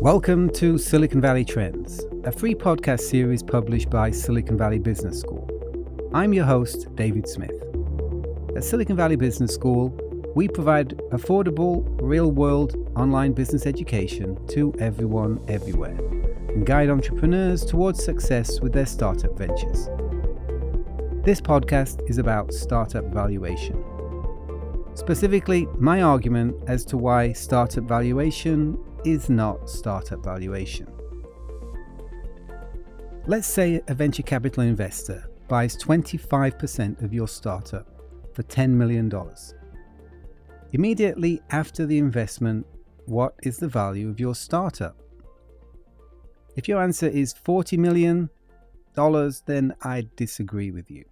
Welcome to Silicon Valley Trends, a free podcast series published by Silicon Valley Business School. I'm your host, David Smith. At Silicon Valley Business School, we provide affordable, real world online business education to everyone, everywhere, and guide entrepreneurs towards success with their startup ventures. This podcast is about startup valuation. Specifically, my argument as to why startup valuation is not startup valuation. Let's say a venture capital investor buys 25% of your startup for $10 million. Immediately after the investment, what is the value of your startup? If your answer is $40 million, then I disagree with you.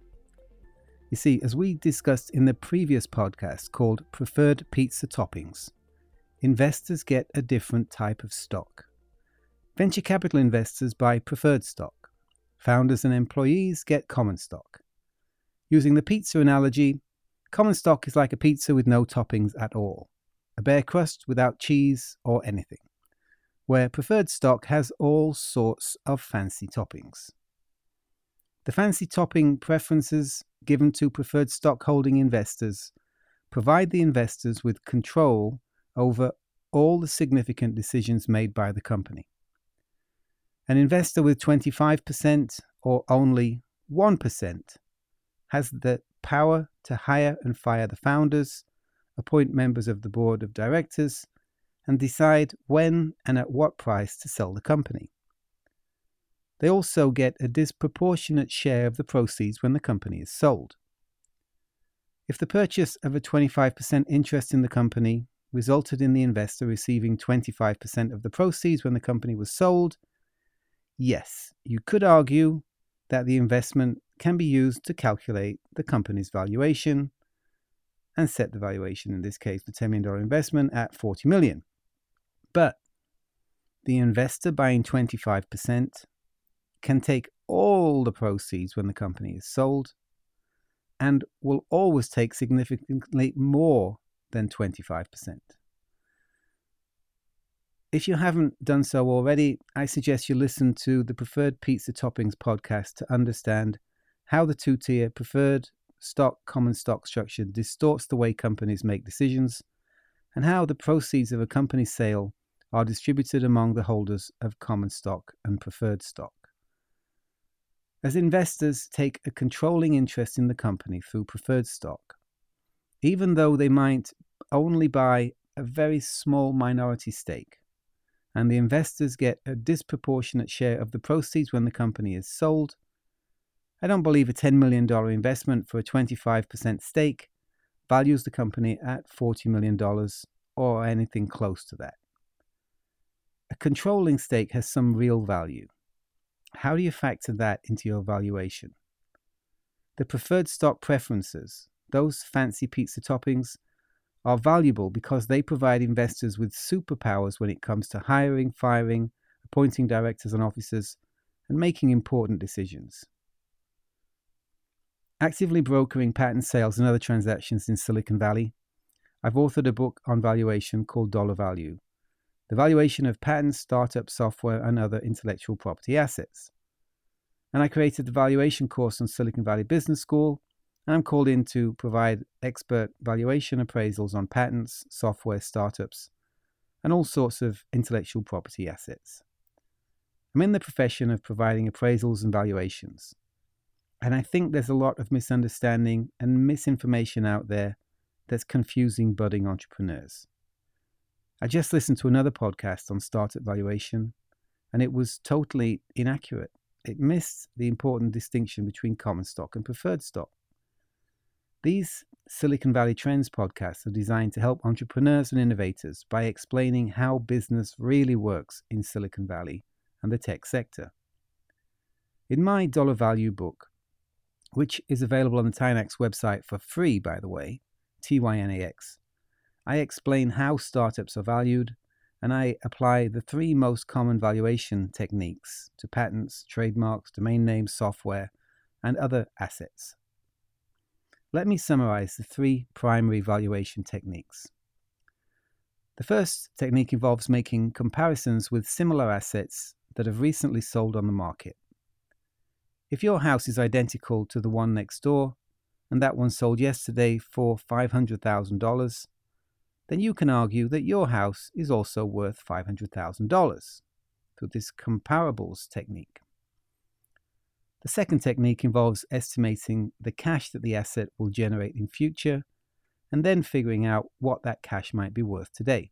You see, as we discussed in the previous podcast called Preferred Pizza Toppings, investors get a different type of stock. Venture capital investors buy preferred stock. Founders and employees get common stock. Using the pizza analogy, common stock is like a pizza with no toppings at all, a bare crust without cheese or anything, where preferred stock has all sorts of fancy toppings. The fancy topping preferences given to preferred stock holding investors provide the investors with control over all the significant decisions made by the company. An investor with 25% or only 1% has the power to hire and fire the founders, appoint members of the board of directors, and decide when and at what price to sell the company. They also get a disproportionate share of the proceeds when the company is sold. If the purchase of a 25% interest in the company resulted in the investor receiving 25% of the proceeds when the company was sold, yes, you could argue that the investment can be used to calculate the company's valuation and set the valuation, in this case, the $10 million investment at 40 million. But the investor buying 25% can take all the proceeds when the company is sold and will always take significantly more than 25%. If you haven't done so already, I suggest you listen to the Preferred Pizza Toppings podcast to understand how the two tier preferred stock common stock structure distorts the way companies make decisions and how the proceeds of a company's sale are distributed among the holders of common stock and preferred stock. As investors take a controlling interest in the company through preferred stock, even though they might only buy a very small minority stake, and the investors get a disproportionate share of the proceeds when the company is sold. I don't believe a $10 million investment for a 25% stake values the company at $40 million or anything close to that. A controlling stake has some real value. How do you factor that into your valuation? The preferred stock preferences, those fancy pizza toppings, are valuable because they provide investors with superpowers when it comes to hiring, firing, appointing directors and officers, and making important decisions. Actively brokering patent sales and other transactions in Silicon Valley, I've authored a book on valuation called Dollar Value The Valuation of Patents, Startup Software, and Other Intellectual Property Assets. And I created the valuation course on Silicon Valley Business School I'm called in to provide expert valuation appraisals on patents, software startups, and all sorts of intellectual property assets. I'm in the profession of providing appraisals and valuations. And I think there's a lot of misunderstanding and misinformation out there that's confusing budding entrepreneurs. I just listened to another podcast on startup valuation, and it was totally inaccurate. It missed the important distinction between common stock and preferred stock. These Silicon Valley Trends podcasts are designed to help entrepreneurs and innovators by explaining how business really works in Silicon Valley and the tech sector. In my dollar value book, which is available on the Tynax website for free, by the way, TYNAX, I explain how startups are valued and I apply the three most common valuation techniques to patents, trademarks, domain names, software, and other assets. Let me summarize the three primary valuation techniques. The first technique involves making comparisons with similar assets that have recently sold on the market. If your house is identical to the one next door, and that one sold yesterday for $500,000, then you can argue that your house is also worth $500,000 through this comparables technique. The second technique involves estimating the cash that the asset will generate in future and then figuring out what that cash might be worth today.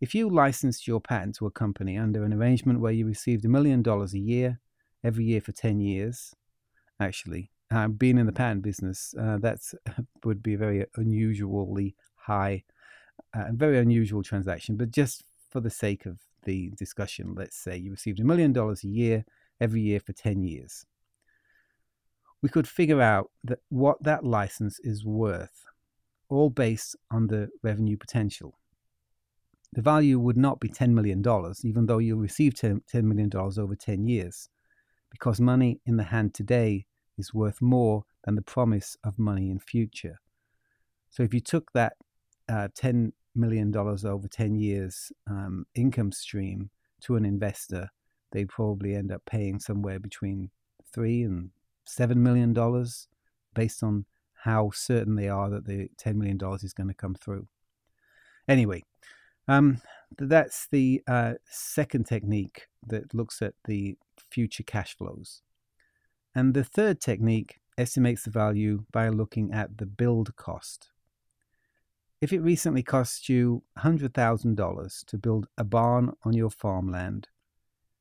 If you licensed your patent to a company under an arrangement where you received a million dollars a year, every year for 10 years, actually, uh, being in the patent business, uh, that would be a very unusually high, uh, very unusual transaction. But just for the sake of the discussion, let's say you received a million dollars a year every year for 10 years. We could figure out that what that license is worth, all based on the revenue potential. The value would not be $10 million, even though you'll receive $10 million over 10 years, because money in the hand today is worth more than the promise of money in future. So if you took that uh, $10 million over 10 years um, income stream to an investor, they'd probably end up paying somewhere between three and seven million dollars based on how certain they are that the $10 million is going to come through. Anyway, um, that's the uh, second technique that looks at the future cash flows. And the third technique estimates the value by looking at the build cost. If it recently cost you $100,000 to build a barn on your farmland,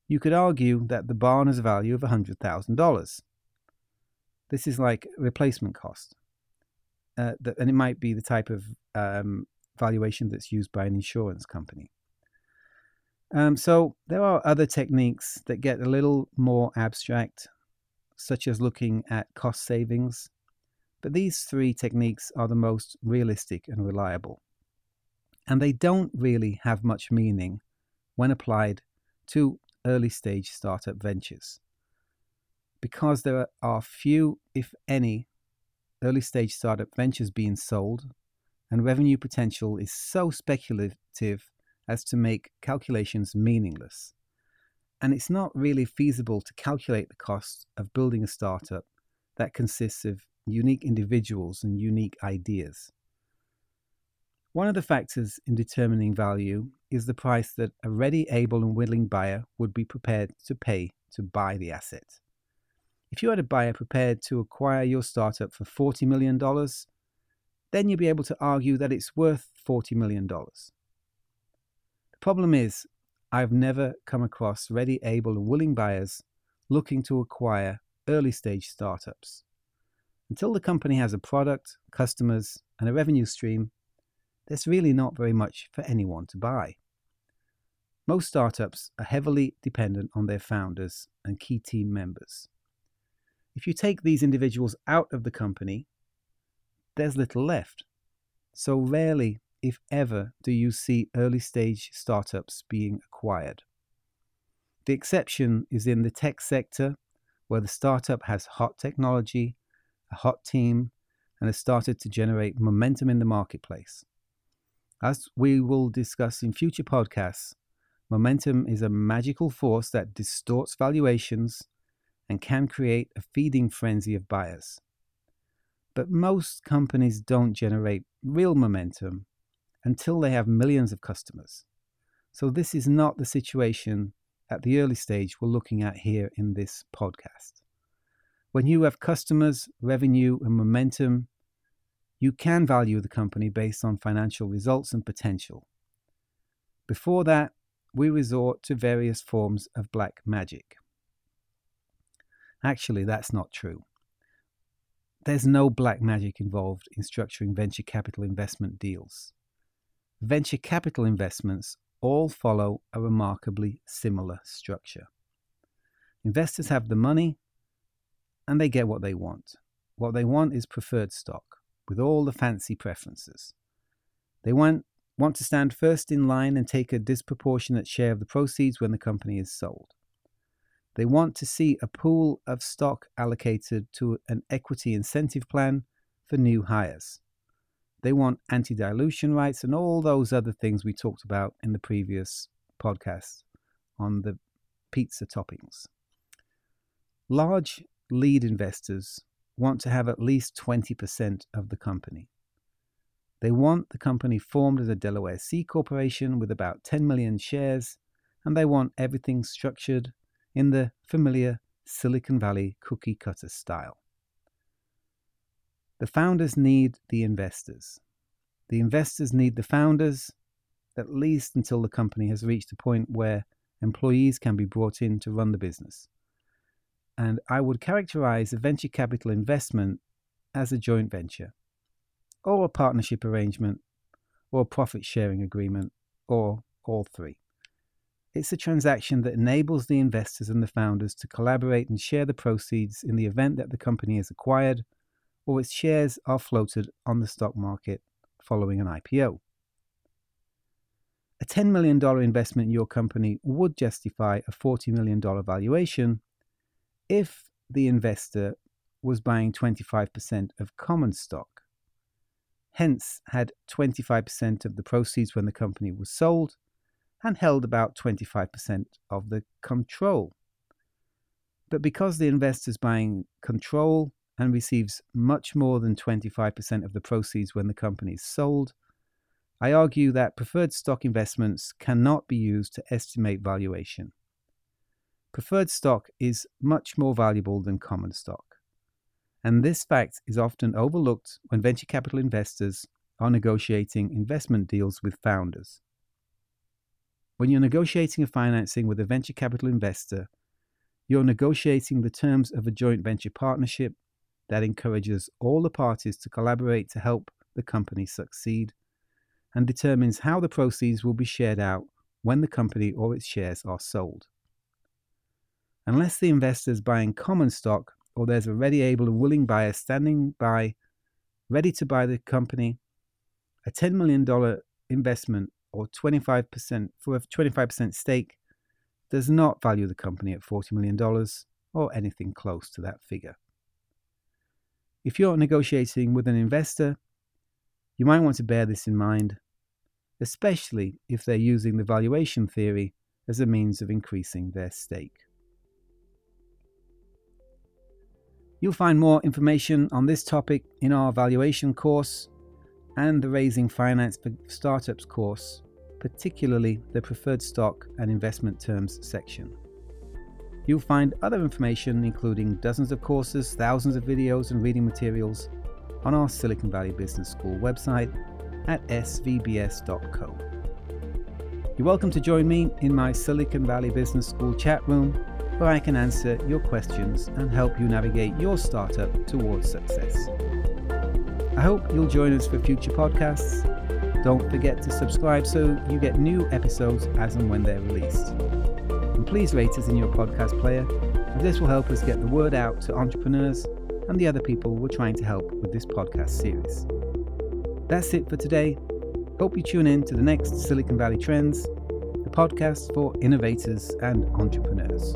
you could argue that the barn has a value of $100,000. This is like replacement cost. Uh, and it might be the type of um, valuation that's used by an insurance company. Um, so there are other techniques that get a little more abstract, such as looking at cost savings but these three techniques are the most realistic and reliable. And they don't really have much meaning when applied to early stage startup ventures. Because there are few, if any, early stage startup ventures being sold, and revenue potential is so speculative as to make calculations meaningless. And it's not really feasible to calculate the cost of building a startup that consists of unique individuals and unique ideas. One of the factors in determining value is the price that a ready, able, and willing buyer would be prepared to pay to buy the asset. If you had a buyer prepared to acquire your startup for $40 million, then you'll be able to argue that it's worth $40 million. The problem is, I've never come across ready, able, and willing buyers looking to acquire early stage startups. Until the company has a product, customers, and a revenue stream, there's really not very much for anyone to buy. Most startups are heavily dependent on their founders and key team members. If you take these individuals out of the company, there's little left. So rarely, if ever, do you see early stage startups being acquired. The exception is in the tech sector, where the startup has hot technology a hot team, and has started to generate momentum in the marketplace. As we will discuss in future podcasts, momentum is a magical force that distorts valuations and can create a feeding frenzy of buyers. But most companies don't generate real momentum until they have millions of customers. So, this is not the situation at the early stage we're looking at here in this podcast. When you have customers, revenue, and momentum, you can value the company based on financial results and potential. Before that, we resort to various forms of black magic. Actually, that's not true. there's no black magic involved in structuring venture capital investment deals. Venture capital investments all follow a remarkably similar structure. Investors have the money and they get what they want. What they want is preferred stock with all the fancy preferences. They want, want to stand first in line and take a disproportionate share of the proceeds when the company is sold. They want to see a pool of stock allocated to an equity incentive plan for new hires. They want anti dilution rights and all those other things we talked about in the previous podcast on the pizza toppings. Large lead investors want to have at least 20% of the company. They want the company formed as a Delaware C corporation with about 10 million shares, and they want everything structured in the familiar Silicon Valley cookie cutter style. The founders need the investors. The investors need the founders, at least until the company has reached a point where employees can be brought in to run the business. And I would characterize a venture capital investment as a joint venture, or a partnership arrangement, or a profit sharing agreement, or all three. It's a transaction that enables the investors and the founders to collaborate and share the proceeds in the event that the company is acquired or its shares are floated on the stock market following an IPO. A $10 million investment in your company would justify a $40 million valuation if the investor was buying 25% of common stock, hence had 25% of the proceeds when the company was sold, and held about 25% of the control. But because the investor is buying control and receives much more than 25% of the proceeds when the company is sold, I argue that preferred stock investments cannot be used to estimate valuation. Preferred stock is much more valuable than common stock. And this fact is often overlooked when venture capital investors are negotiating investment deals with founders. When you're negotiating a financing with a venture capital investor, you're negotiating the terms of a joint venture partnership that encourages all the parties to collaborate to help the company succeed and determines how the proceeds will be shared out when the company or its shares are sold. Unless the investor is buying common stock or there's a ready, able, and willing buyer standing by, ready to buy the company, a $10 million investment or 25% for a 25% stake does not value the company at $40 million or anything close to that figure. If you're negotiating with an investor, you might want to bear this in mind, especially if they're using the valuation theory as a means of increasing their stake. You'll find more information on this topic in our valuation course and the Raising Finance for Startups course, particularly the preferred stock and investment terms section. You'll find other information, including dozens of courses, thousands of videos, and reading materials, on our Silicon Valley Business School website at svbs.co. You're welcome to join me in my Silicon Valley Business School chat room where I can answer your questions and help you navigate your startup towards success. I hope you'll join us for future podcasts don't forget to subscribe so you get new episodes as and when they're released. And please rate us in your podcast player, as this will help us get the word out to entrepreneurs and the other people we're trying to help with this podcast series. That's it for today. Hope you tune in to the next Silicon Valley Trends, the podcast for innovators and entrepreneurs.